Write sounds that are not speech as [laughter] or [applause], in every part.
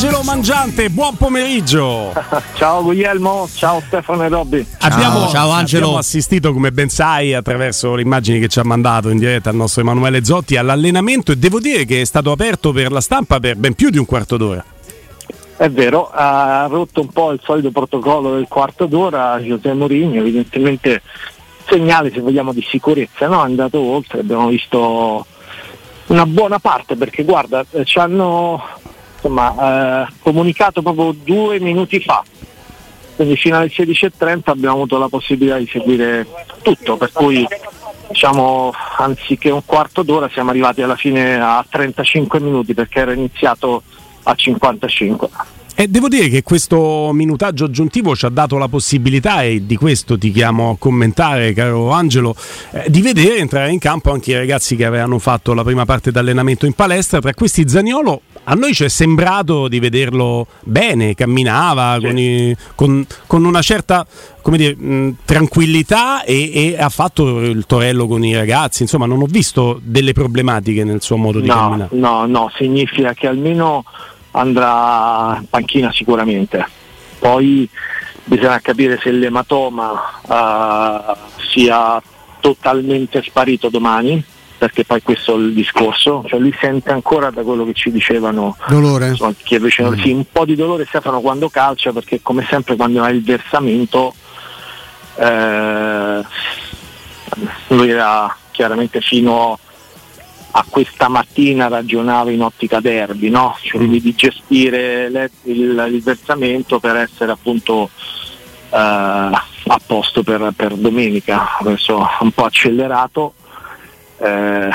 Angelo Mangiante, buon pomeriggio. [laughs] ciao Guglielmo, ciao Stefano e Robby. Abbiamo, ciao Angelo. Abbiamo assistito, come ben sai, attraverso le immagini che ci ha mandato in diretta il nostro Emanuele Zotti all'allenamento e devo dire che è stato aperto per la stampa per ben più di un quarto d'ora. È vero, ha rotto un po' il solito protocollo del quarto d'ora Giuseppe Mourinho, evidentemente segnale se vogliamo di sicurezza, no? è andato oltre, abbiamo visto una buona parte perché guarda, eh, ci hanno insomma, eh, comunicato proprio due minuti fa, quindi fino alle 16.30 abbiamo avuto la possibilità di seguire tutto, per cui diciamo, anziché un quarto d'ora siamo arrivati alla fine a 35 minuti perché era iniziato a 55. E devo dire che questo minutaggio aggiuntivo ci ha dato la possibilità, e di questo ti chiamo a commentare, caro Angelo, eh, di vedere entrare in campo anche i ragazzi che avevano fatto la prima parte d'allenamento in palestra. Tra questi Zaniolo, a noi ci è sembrato di vederlo bene, camminava sì. con, i, con, con, una certa dire, mh, tranquillità e, e, ha fatto il torello con i ragazzi. Insomma, non ho visto delle problematiche nel suo modo di no, camminare. No, no, significa che almeno andrà in panchina sicuramente. Poi bisogna capire se l'ematoma uh, sia totalmente sparito domani, perché poi questo è il discorso, cioè lui sente ancora da quello che ci dicevano dolore. Insomma, chi è vicino, mm. sì, un po' di dolore Stefano quando calcia, perché come sempre quando ha il versamento eh, lui era chiaramente fino a questa mattina ragionava in ottica derby, no? cioè mm. di gestire le, il, il, versamento per essere appunto eh, a posto per, per, domenica, adesso un po' accelerato, eh,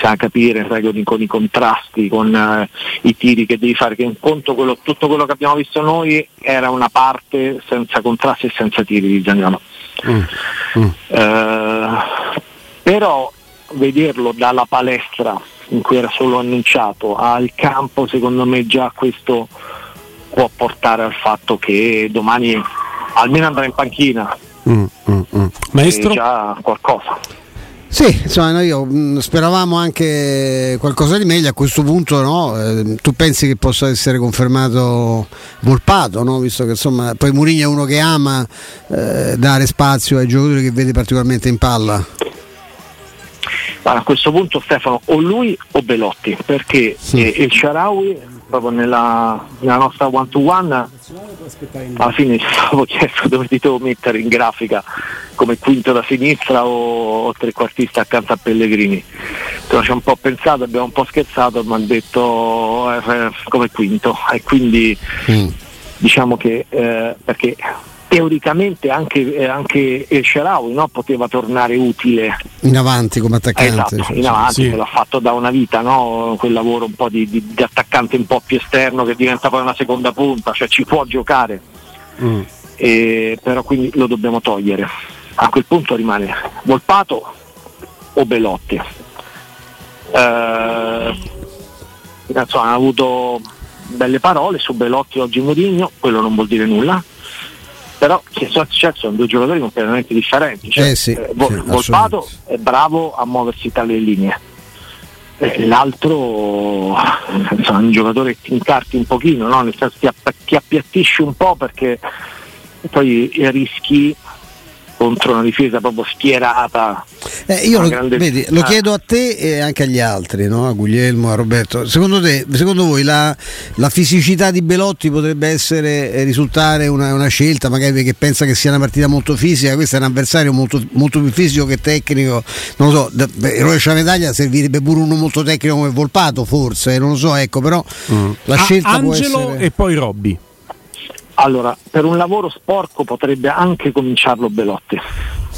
sa capire sai, con, i contrasti, con eh, i tiri che devi fare, che in conto quello, tutto quello che abbiamo visto noi era una parte senza contrasti e senza tiri di Zagnolo. Mm. Mm. Eh, però vederlo dalla palestra in cui era solo annunciato al campo secondo me già questo può portare al fatto che domani almeno andrà in panchina mm, mm, mm. maestro già qualcosa sì, insomma, noi mm, speravamo anche qualcosa di meglio. A questo punto, no? eh, tu pensi che possa essere confermato Volpato, no? visto che insomma, poi Muriglia è uno che ama eh, dare spazio ai giocatori che vede particolarmente in palla. Ma a questo punto Stefano o lui o Belotti perché sì. eh, il Sharawi proprio nella, nella, nostra one to one alla fine ci stavo chiesto dove ti devo mettere in grafica come quinto da sinistra o, o trequartista accanto a Pellegrini ci ho un po' pensato, abbiamo un po' scherzato ma hanno detto eh, come quinto e quindi mm. diciamo che eh, perché teoricamente anche, eh, anche El Sharawi no? poteva tornare utile in avanti come attaccante esatto, in avanti, sì. l'ha fatto da una vita no? quel lavoro un po' di, di, di, attaccante un po' più esterno che diventa poi una seconda punta cioè ci può giocare mm. e, però quindi lo dobbiamo togliere a quel punto rimane Volpato o Belotti eh, insomma, hanno avuto belle parole su Belotti oggi Mourinho quello non vuol dire nulla però che sono, cioè, sono due giocatori completamente differenti. Cioè, eh sì, eh, Vol- Volpato è bravo a muoversi tra le linee. Eh, l'altro [laughs] insomma, è un giocatore che ti incarti un pochino, no? nel senso ti, app- ti appiattisci un po' perché poi rischi contro una difesa proprio schierata. Eh, io lo, grande... vedi, lo, chiedo a te e anche agli altri, no? a Guglielmo, a Roberto. Secondo, te, secondo voi la, la, fisicità di Belotti potrebbe essere, eh, risultare una, una, scelta, magari perché pensa che sia una partita molto fisica? Questo è un avversario molto, molto più fisico che tecnico. Non lo so, da, beh, rovescia la medaglia servirebbe pure uno molto tecnico come Volpato, forse, non lo so, ecco, però mm. la scelta ah, Angelo essere... e poi Robby. Allora, per un lavoro sporco potrebbe anche cominciarlo Belotti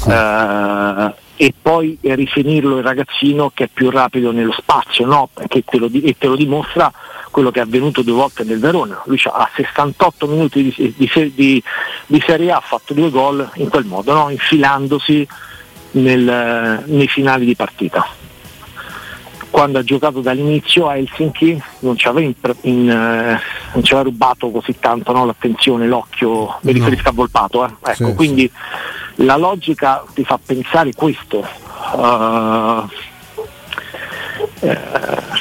eh, e poi rifinirlo il ragazzino che è più rapido nello spazio no? te lo, e te lo dimostra quello che è avvenuto due volte nel Verona. Lui a 68 minuti di, di, di, di Serie A ha fatto due gol in quel modo, no? infilandosi nel, nei finali di partita quando ha giocato dall'inizio a Helsinki non ci aveva, in, in, eh, non ci aveva rubato così tanto no, l'attenzione, l'occhio, mi riferisco a Volpato. Eh. Ecco, sì, quindi sì. la logica ti fa pensare questo. Uh, eh,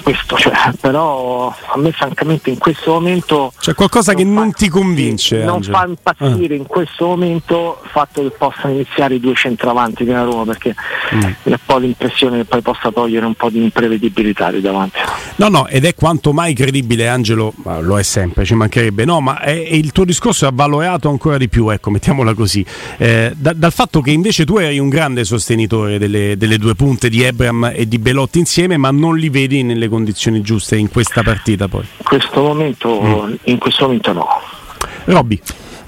questo, cioè, però a me francamente in questo momento... C'è qualcosa che fa, non ti convince. Non fa impazzire ah. in questo momento il fatto che possano iniziare i due centravanti della Roma perché mm. è un po' l'impressione che poi possa togliere un po' di imprevedibilità di davanti. No, no, ed è quanto mai credibile Angelo, lo è sempre, ci mancherebbe, no, ma è, è il tuo discorso è avvalorato ancora di più, ecco, mettiamola così, eh, da, dal fatto che invece tu eri un grande sostenitore delle, delle due punte di Ebram e di Belotti insieme, ma non li vedi nelle condizioni giuste in questa partita poi. In questo momento, mm. in questo momento no. Robby.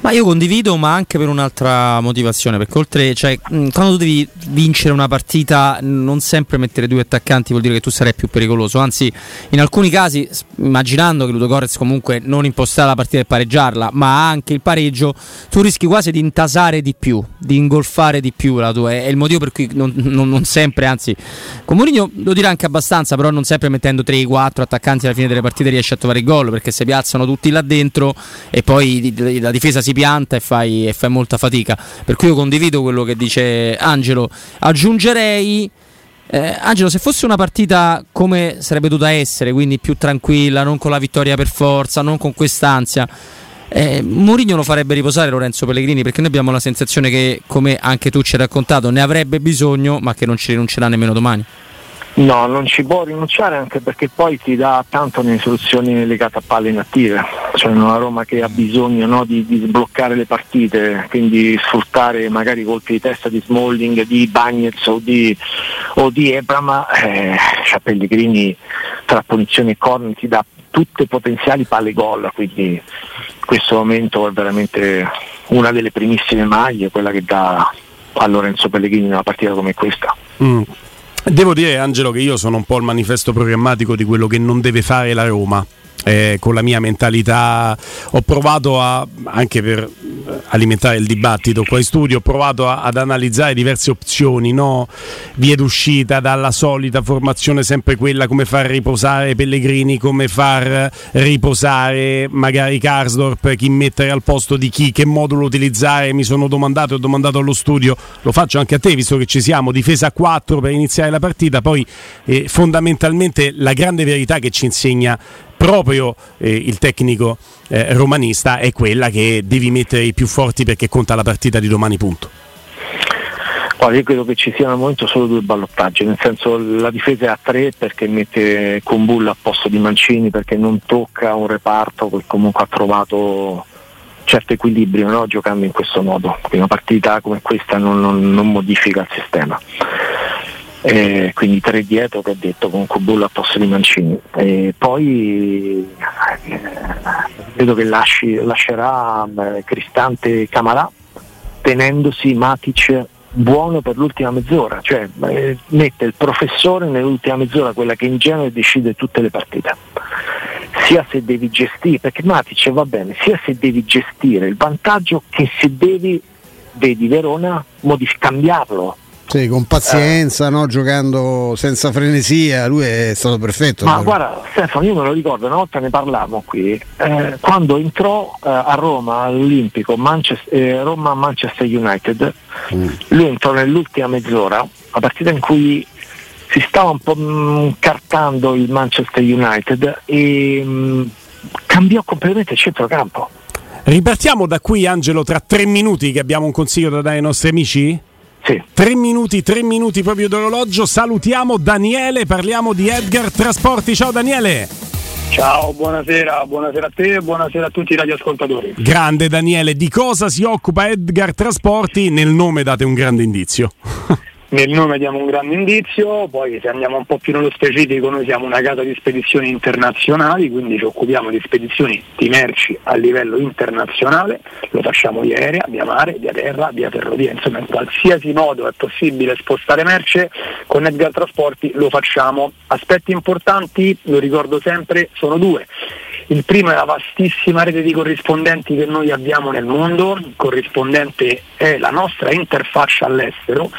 Ma io condivido, ma anche per un'altra motivazione, perché oltre, cioè, quando devi vincere una partita, non sempre mettere due attaccanti vuol dire che tu sarai più pericoloso, anzi, in alcuni casi, immaginando che Ludo Gorez comunque non impostarà la partita e pareggiarla, ma anche il pareggio, tu rischi quasi di intasare di più, di ingolfare di più la tua. È il motivo per cui non, non, non sempre, anzi, con Mourinho lo dirà anche abbastanza, però non sempre mettendo 3-4 attaccanti alla fine delle partite riesce a trovare il gol, perché si piazzano tutti là dentro e poi la difesa si pianta e fai, e fai molta fatica. Per cui io condivido quello che dice Angelo. Aggiungerei. Eh, Angelo, se fosse una partita come sarebbe dovuta essere, quindi più tranquilla, non con la vittoria per forza, non con quest'ansia, eh, Mourinho lo farebbe riposare Lorenzo Pellegrini perché noi abbiamo la sensazione che, come anche tu ci hai raccontato, ne avrebbe bisogno, ma che non ci rinuncerà nemmeno domani. No, non ci può rinunciare anche perché poi ti dà tanto nelle soluzioni legate a palle inattive, cioè una Roma che ha bisogno no, di, di, sbloccare le partite, quindi sfruttare magari colpi di testa di Smalling, di Bagnets o di, o di Ebram, eh, cioè Pellegrini tra punizioni e corner ti dà tutte potenziali palle gol, quindi in questo momento è veramente una delle primissime maglie, quella che dà a Lorenzo Pellegrini una partita come questa. Mm. Devo dire, Angelo, che io sono un po' il manifesto programmatico di quello che non deve fare la Roma eh, con la mia mentalità ho provato a, anche per alimentare il dibattito qua in studio, ho provato a, ad analizzare diverse opzioni, no? vie d'uscita dalla solita formazione sempre quella, come far riposare Pellegrini, come far riposare magari Karsdorp, chi mettere al posto di chi, che modulo utilizzare, mi sono domandato e ho domandato allo studio, lo faccio anche a te visto che ci siamo, difesa a 4 per iniziare la partita, poi eh, fondamentalmente la grande verità che ci insegna proprio eh, il tecnico eh, romanista è quella che devi mettere i più forti perché conta la partita di domani punto. Io credo che ci siano al momento solo due ballottaggi, nel senso la difesa è a tre perché mette Kumbulla a posto di Mancini perché non tocca un reparto che comunque ha trovato certo equilibrio no? giocando in questo modo, una partita come questa non, non, non modifica il sistema eh, quindi tre dietro che ho detto con Kubulla a posto di Mancini. E poi eh, vedo che lasci, lascerà eh, Cristante Camarà tenendosi Matic buono per l'ultima mezz'ora, cioè eh, mette il professore nell'ultima mezz'ora, quella che in genere decide tutte le partite. Sia se devi gestire, perché Matic va bene, sia se devi gestire il vantaggio che se devi, vedi Verona, modif- cambiarlo, sì, con pazienza, eh. no? giocando senza frenesia, lui è stato perfetto. Ma guarda Stefano, io me lo ricordo, una volta ne parlavamo qui, eh, quando entrò eh, a Roma all'Olimpico eh, Roma-Manchester United, mm. lui entrò nell'ultima mezz'ora, la partita in cui si stava un po' mh, cartando il Manchester United e mh, mm, cambiò completamente il centrocampo. Ripartiamo da qui Angelo tra tre minuti che abbiamo un consiglio da dare ai nostri amici? Sì. Tre minuti, tre minuti proprio d'orologio. Salutiamo Daniele, parliamo di Edgar Trasporti. Ciao Daniele. Ciao, buonasera, buonasera a te e buonasera a tutti i radioascoltatori. Grande Daniele, di cosa si occupa Edgar Trasporti? Nel nome date un grande indizio. [laughs] Nel nome diamo un grande indizio, poi se andiamo un po' più nello specifico noi siamo una casa di spedizioni internazionali, quindi ci occupiamo di spedizioni di merci a livello internazionale, lo facciamo via aerea, via mare, via terra, via ferrovia, insomma in qualsiasi modo è possibile spostare merce, con Edgar Trasporti lo facciamo. Aspetti importanti, lo ricordo sempre, sono due Il primo è la vastissima rete di corrispondenti che noi abbiamo nel mondo, il corrispondente è la nostra interfaccia all'estero,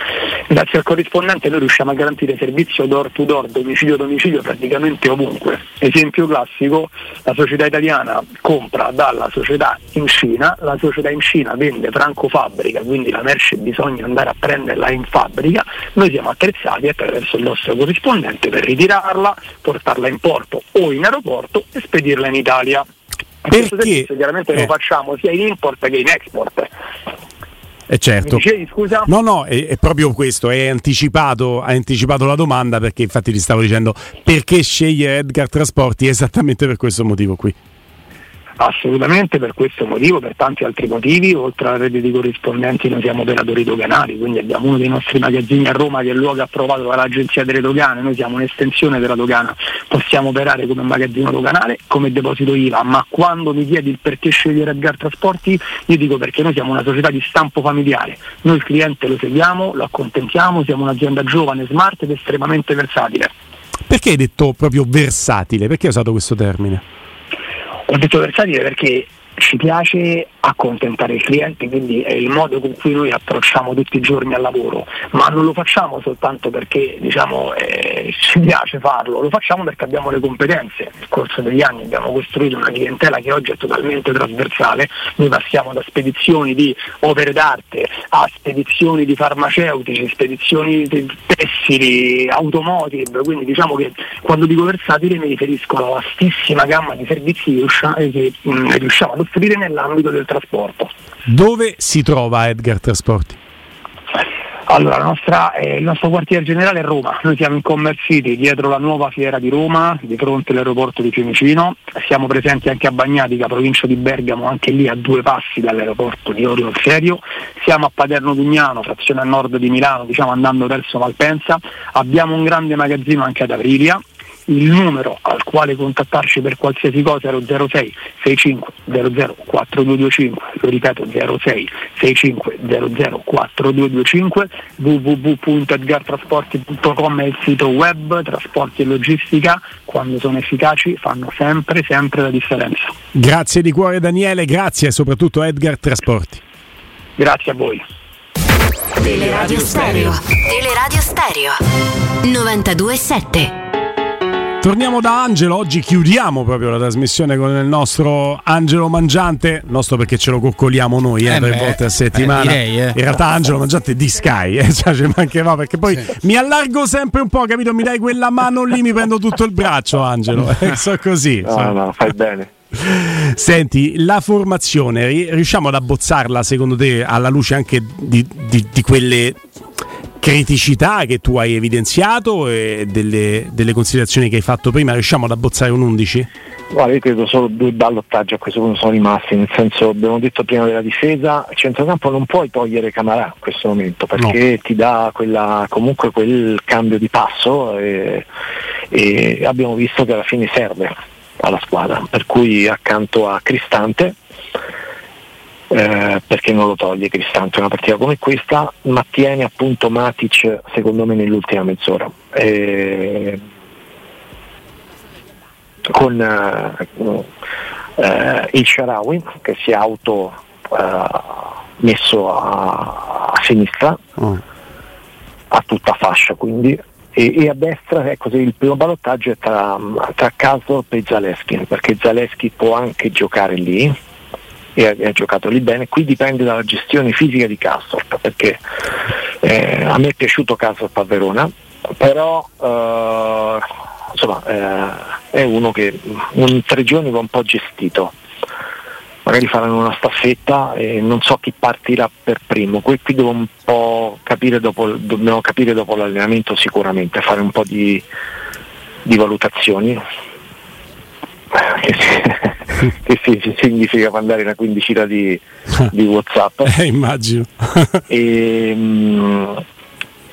grazie al corrispondente noi riusciamo a garantire servizio door to door, domicilio a domicilio praticamente ovunque. Esempio classico, la società italiana compra dalla società in Cina, la società in Cina vende franco fabbrica, quindi la merce bisogna andare a prenderla in fabbrica, noi siamo attrezzati attraverso il nostro corrispondente per ritirarla, portarla in porto o in aeroporto e spedirla in Italia. Perché? Chiaramente eh. lo facciamo sia in import che in export. Eh certo. Dicevi, scusa? No, no, è, è, proprio questo, hai anticipato, hai anticipato la domanda perché infatti ti stavo dicendo perché scegliere Edgar Trasporti esattamente per questo motivo qui. Assolutamente per questo motivo, per tanti altri motivi, oltre alla rete di corrispondenti noi siamo operatori doganali, quindi abbiamo uno dei nostri magazzini a Roma che è il luogo approvato dall'Agenzia delle Dogane, noi siamo un'estensione della dogana, possiamo operare come magazzino doganale, come deposito IVA, ma quando mi chiedi il perché scegliere Edgar Trasporti, io dico perché noi siamo una società di stampo familiare, noi il cliente lo seguiamo, lo accontentiamo, siamo un'azienda giovane, smart ed estremamente versatile. Perché hai detto proprio versatile? Perché hai usato questo termine? Detto versatile perché ci piace accontentare il cliente, quindi è il modo con cui noi approcciamo tutti i giorni al lavoro, ma non lo facciamo soltanto perché diciamo, eh, ci piace farlo, lo facciamo perché abbiamo le competenze. Nel corso degli anni abbiamo costruito una clientela che oggi è totalmente trasversale, noi passiamo da spedizioni di opere d'arte a spedizioni di farmaceutici, spedizioni di tessili, automotive, quindi diciamo che quando dico versatile mi riferisco alla vastissima gamma di servizi che mm, riusciamo ad offrire nell'ambito del trasporto. Dove si trova Edgar Trasporti? Allora, nostra, eh, il nostro quartiere generale è Roma, noi siamo in Commerce City, dietro la nuova fiera di Roma, di fronte all'aeroporto di Fiumicino, siamo presenti anche a Bagnatica, provincia di Bergamo, anche lì a due passi dall'aeroporto di Orio Serio, siamo a Paterno Dugnano, frazione a nord di Milano, diciamo andando verso Malpensa, abbiamo un grande magazzino anche ad Aprilia, il numero al quale contattarci per qualsiasi cosa è lo 06 65 00 4225, lo ripeto 06 65 00 4225, www.edgartrasporti.com è il sito web, trasporti e logistica, quando sono efficaci fanno sempre, sempre la differenza. Grazie di cuore Daniele, grazie soprattutto Edgar Trasporti. Grazie a voi. Teleradio Stereo. Teleradio Stereo. 927. Torniamo da Angelo, oggi chiudiamo proprio la trasmissione con il nostro Angelo Mangiante, nostro perché ce lo coccoliamo noi eh, eh tre beh, volte a settimana. Eh, direi, eh. In realtà Angelo Mangiante di Sky, eh, [laughs] cioè ci mancherà perché poi sì. mi allargo sempre un po', capito? Mi dai quella mano lì, mi prendo tutto il braccio Angelo, [laughs] eh, so così. No, so. no, fai bene. Senti, la formazione, riusciamo ad abbozzarla secondo te alla luce anche di, di, di quelle criticità che tu hai evidenziato e delle, delle, considerazioni che hai fatto prima, riusciamo ad abbozzare un 11? Guarda, io credo solo due ballottaggi a questo punto sono rimasti, nel senso abbiamo detto prima della difesa, il centrocampo non puoi togliere Camarà in questo momento perché no. ti dà quella, comunque quel cambio di passo e, e abbiamo visto che alla fine serve alla squadra, per cui accanto a Cristante eh, perché non lo toglie Cristante una partita come questa, ma tiene appunto Matic secondo me nell'ultima mezz'ora. Eh, con eh, il Sharawi che si è auto eh, messo a, a sinistra oh. a tutta fascia quindi e, a destra ecco, il primo ballottaggio è tra, tra Kasdorp e Zaleschi perché Zaleschi può anche giocare lì e ha, ha, giocato lì bene. Qui dipende dalla gestione fisica di Castorp, perché eh, a me è piaciuto Castorp a Verona, però eh, insomma, eh, è uno che in tre giorni va un po' gestito. Magari faranno una staffetta e non so chi partirà per primo. Qui, qui devo un po' capire dopo, dobbiamo capire dopo l'allenamento sicuramente, fare un po' di, di valutazioni che sì, [laughs] significa mandare una quindicina di, di Whatsapp. [laughs] Eh, immagino. [laughs] e, mh,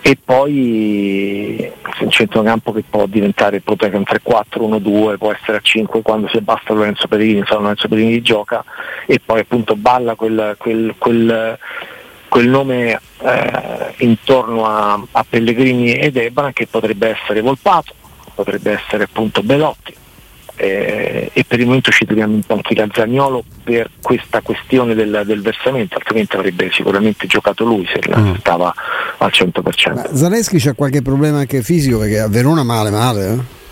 e poi un centrocampo che può diventare potrebbe un 3-4, 1-2, può essere a 5 quando si basta Lorenzo Pedrini, sa Lorenzo Pedrini gioca e poi appunto balla quel, quel, quel, quel nome eh, intorno a, a Pellegrini ed Ebana che potrebbe essere Volpato, potrebbe essere appunto Belotti eh, e per il momento ci troviamo in panchina Zagnolo per questa questione del, del, versamento, altrimenti avrebbe sicuramente giocato lui se mm. stava al 100%. Ma Zaleschi c'ha qualche problema anche fisico perché a Verona male male? Eh?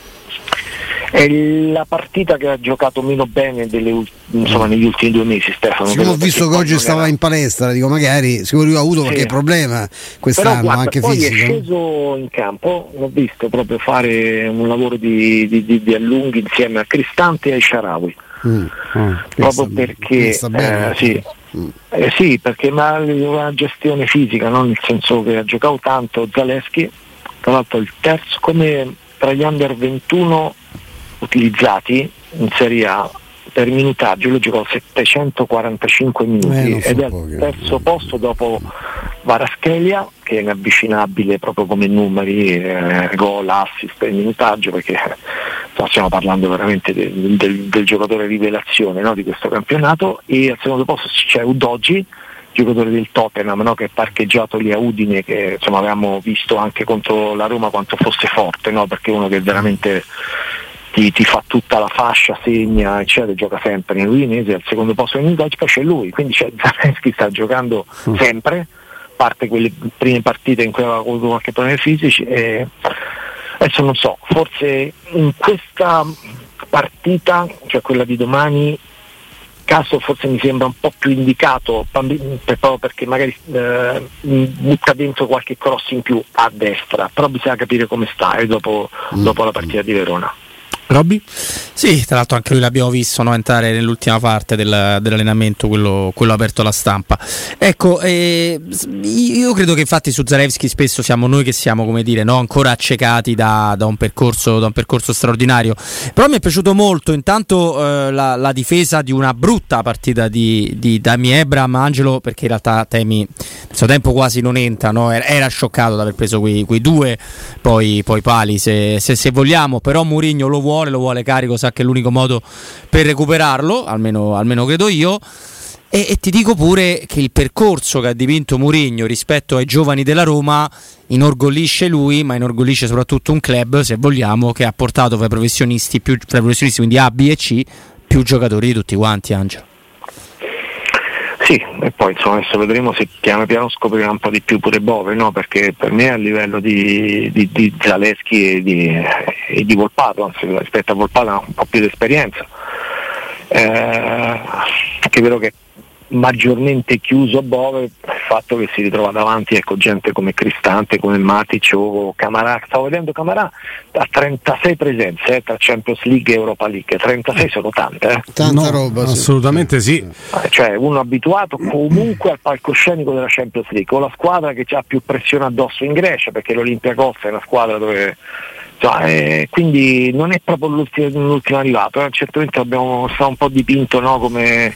È la partita che ha giocato meno bene delle, insomma, negli ultimi due mesi Stefano. Siccome ho visto che oggi stava era... in palestra, dico magari sicuro ha avuto sì. qualche problema quest'anno Però, guarda, anche poi fisico. è sceso in campo, l'ho visto proprio fare un lavoro di, di, di, di allunghi insieme a Cristante e ai Sharawi. Mm, mm, proprio perché eh, sì, mm. eh, sì, perché ma una gestione fisica, no? nel senso che ha giocato tanto Zaleschi, tra l'altro il terzo come tra gli under 21 utilizzati in Serie A per minutaggio lui giocò 745 minuti eh, ed è al terzo posto dopo Varaschelia che è inavvicinabile proprio come numeri, eh, gol, assist e minutaggio perché eh, stiamo parlando veramente del, del, del giocatore rivelazione no, di questo campionato. E al secondo posto c'è Udogi giocatore del Tottenham no, che è parcheggiato lì a Udine che insomma, avevamo visto anche contro la Roma quanto fosse forte no, perché uno che veramente ti, ti, fa tutta la fascia, segna, eccetera, gioca sempre nel Udinese, al secondo posto in Udine c'è lui, quindi c'è [laughs] Zaleschi sta giocando mm. sempre, parte quelle prime partite in cui aveva avuto qualche problema fisici e adesso non so, forse in questa partita, cioè quella di domani, caso forse mi sembra un po' più indicato proprio perché magari eh, butta dentro qualche cross in più a destra, però bisogna capire come sta eh, dopo, mm. dopo la partita di Verona. Robby? Sì, tra l'altro anche lui l'abbiamo visto no, entrare nell'ultima parte del, dell'allenamento, quello, quello, aperto alla stampa. Ecco, eh, io credo che infatti su Zarevski spesso siamo noi che siamo, come dire, no, ancora accecati da, da, un percorso, da, un percorso, straordinario. Però mi è piaciuto molto intanto eh, la, la, difesa di una brutta partita di, di Dami Ebram, Angelo, perché in realtà Temi nel suo tempo quasi non entra, no? era, era, scioccato di aver preso quei, quei due poi, poi pali se, se, se vogliamo, però Mourinho lo vuole vuole, lo vuole carico, sa che è l'unico modo per recuperarlo, almeno, almeno credo io. E, e, ti dico pure che il percorso che ha dipinto Mourinho rispetto ai giovani della Roma inorgoglisce lui, ma inorgoglisce soprattutto un club, se vogliamo, che ha portato fra i professionisti, più, fra i professionisti quindi A, B e C, più giocatori di tutti quanti, Angelo. Sì, e poi insomma adesso vedremo se piano piano scoprirà un po' di più pure Bove, no? perché per me a livello di, di, di Zaleschi e di, e di Volpato, anzi rispetto a Volpato ha un po' più di esperienza. Eh, è vero che maggiormente chiuso a Bove il fatto che si ritrova davanti ecco, gente come Cristante, come Matic o Camarà. Stavo vedendo Camarà ha 36 presenze eh, tra Champions League e Europa League, 36 sono tante. Eh. Tanta no, roba. Assolutamente sì. Eh, cioè uno abituato comunque al palcoscenico della Champions League, o la squadra che ha più pressione addosso in Grecia, perché l'Olympiacos è una squadra dove eh, quindi non è proprio l'ultimo, l'ultimo arrivato, eh. certamente abbiamo stato un po' dipinto no, come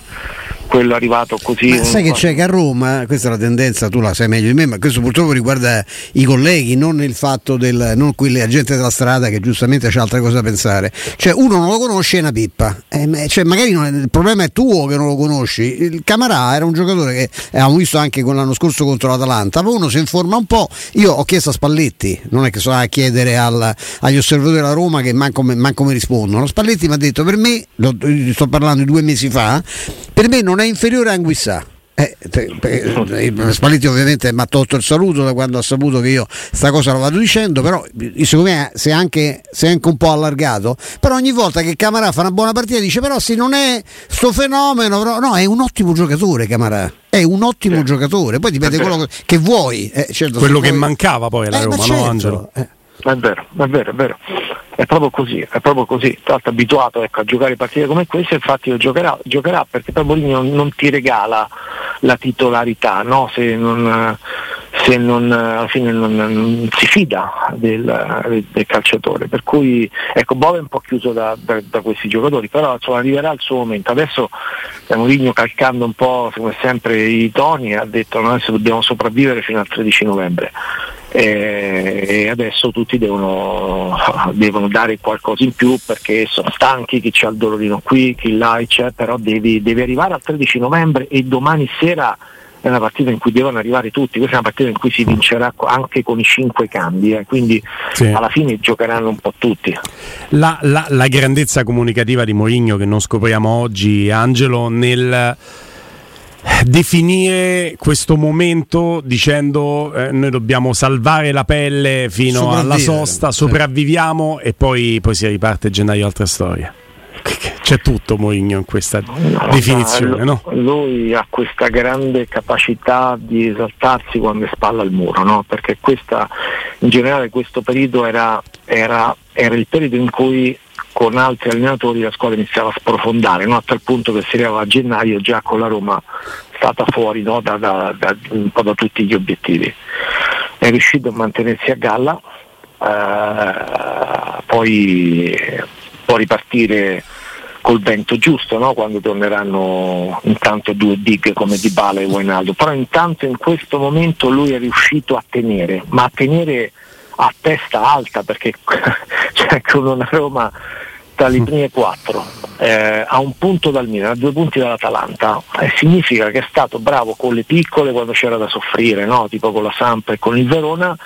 quello arrivato così. Ma sai che c'è che a Roma, questa è la tendenza, tu la sai meglio di me, ma questo purtroppo riguarda i colleghi, non il fatto del, non quelli, la gente della strada che giustamente c'è altre cose da pensare. Cioè uno non lo conosce è una pippa, eh, cioè, magari è, il problema è tuo che non lo conosci. Il Camarà era un giocatore che avevamo visto anche l'anno scorso contro l'Atalanta, poi uno si informa un po', io ho chiesto a Spalletti, non è che so a chiedere al, agli osservatori della Roma che manco, manco mi rispondono, Spalletti mi ha detto per me, lo, sto parlando di due mesi fa, per me non è inferiore a Anguissà. Eh, Spalletti ovviamente mi ha tolto il saluto da quando ha saputo che io sta cosa lo vado dicendo, però secondo me si è anche, si è anche un po' allargato. Però ogni volta che Camarà fa una buona partita dice però se non è sto fenomeno, però, no, è un ottimo giocatore Camarà. È un ottimo eh. giocatore, poi dipende quello che vuoi. Eh, certo, quello che vuoi... mancava poi alla eh, Roma, certo. no Angelo? Eh. È vero, è vero, è vero. È proprio così, è proprio così. Tra l'altro abituato ecco, a giocare partite come queste, infatti lo giocherà, giocherà perché poi Mourinho non ti regala la titolarità, no? se, non, se non, alla fine non, non si fida del, del, calciatore. Per cui ecco, Bove è un po' chiuso da, da, da questi giocatori, però insomma, arriverà il suo momento. Adesso Mourinho calcando un po' come sempre i toni ha detto adesso dobbiamo sopravvivere fino al 13 novembre e adesso tutti devono, devono, dare qualcosa in più perché sono stanchi, chi c'ha il dolorino qui, chi là c'è, però devi, devi arrivare al 13 novembre e domani sera è una partita in cui devono arrivare tutti, questa è una partita in cui si vincerà anche con i cinque cambi, eh, quindi sì. alla fine giocheranno un po' tutti. La, la, la grandezza comunicativa di Mourinho che non scopriamo oggi, Angelo, nel definire questo momento dicendo eh, noi dobbiamo salvare la pelle fino alla sosta, sopravviviamo e poi, poi si riparte gennaio altra storia c'è tutto Mourinho in questa no, definizione. No? Lui ha questa grande capacità di esaltarsi quando è spalla al muro, no? perché questa, in generale questo periodo era, era, era, il periodo in cui con altri allenatori la squadra iniziava a sprofondare, a tal punto che si arrivava a gennaio già con la Roma stata fuori da, da, da, un po' da tutti gli obiettivi. È riuscito a mantenersi a galla, eh, poi può ripartire col vento giusto no? quando torneranno intanto due big come Di Bala e Wainaldo però intanto in questo momento lui è riuscito a tenere ma a tenere a testa alta perché [laughs] cioè, con una Roma tra le prime quattro eh, a un punto dal Milan, a due punti dall'Atalanta eh, significa che è stato bravo con le piccole quando c'era da soffrire no? tipo con la Sampa e con il Verona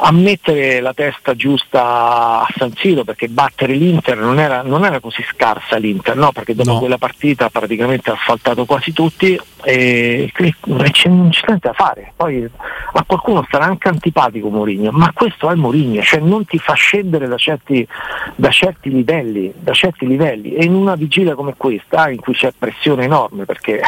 a mettere la testa giusta a San Siro perché battere l'Inter non era, non era così scarsa l'Inter, no? perché dopo no. quella partita praticamente ha asfaltato quasi tutti e, e c'è, non c'è niente da fare. Poi a qualcuno starà anche antipatico Mourinho, ma questo è Mourinho, cioè non ti fa scendere da certi, da certi, livelli, da certi livelli. E in una vigilia come questa in cui c'è pressione enorme perché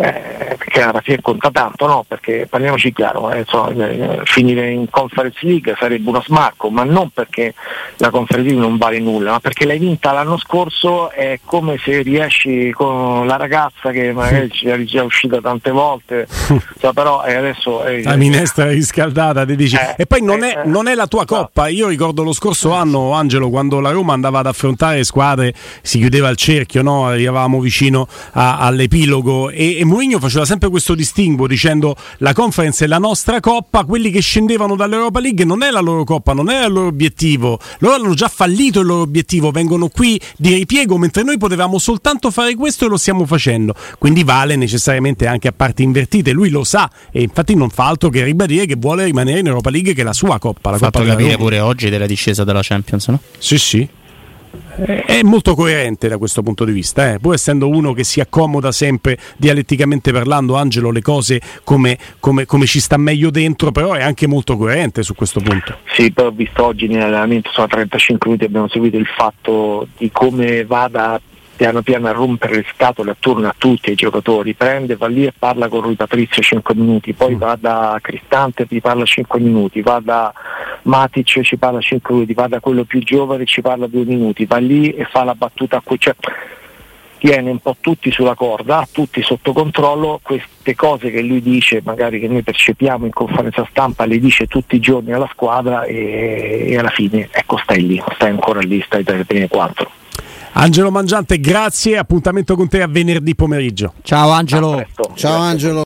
eh, perché alla fine conta tanto, no? perché parliamoci chiaro, eh, insomma, eh, finire in Conference League sarebbe uno smarco, ma non perché la Conference League non vale nulla, ma perché l'hai vinta l'anno scorso è come se riesci con la ragazza che magari ci è già uscita tante volte, [laughs] cioè, però eh, adesso... la minestra riscaldata, ti dici. Eh, e poi non è, non è, la tua coppa, io ricordo lo scorso anno, Angelo, quando la Roma andava ad affrontare squadre, si chiudeva il cerchio, no? arrivavamo vicino a, all'epilogo e, e Mourinho faceva sempre questo distinguo dicendo la conference è la nostra coppa, quelli che scendevano dall'Europa League non è la loro coppa, non è il loro obiettivo, loro hanno già fallito il loro obiettivo, vengono qui di ripiego mentre noi potevamo soltanto fare questo e lo stiamo facendo, quindi vale necessariamente anche a parti invertite, lui lo sa e infatti non fa altro che ribadire che vuole rimanere in Europa League che è la sua coppa. La Fatto coppa capire pure oggi della discesa della Champions, no? Sì, sì è molto coerente da questo punto di vista, eh. pur essendo uno che si accomoda sempre dialetticamente parlando, Angelo, le cose come, come, come, ci sta meglio dentro, però è anche molto coerente su questo punto. Sì, poi ho visto oggi nell'allenamento, sono 35 minuti, abbiamo seguito il fatto di come vada piano piano a rompere le scatole attorno a tutti i giocatori, prende, va lì e parla con Rui Patrizio 5 minuti, poi mm. va da Cristante e ti parla 5 minuti, va da Matic e ci parla 5 minuti, va da quello più giovane e ci parla 2 minuti, va lì e fa la battuta a cui cioè, tiene un po' tutti sulla corda, tutti sotto controllo, queste cose che lui dice, magari che noi percepiamo in conferenza stampa, le dice tutti i giorni alla squadra e, e alla fine ecco stai lì, stai ancora lì, stai tra le prime quattro. Angelo Mangiante, grazie. Appuntamento con te a venerdì pomeriggio. Ciao Angelo. Ciao Angelo.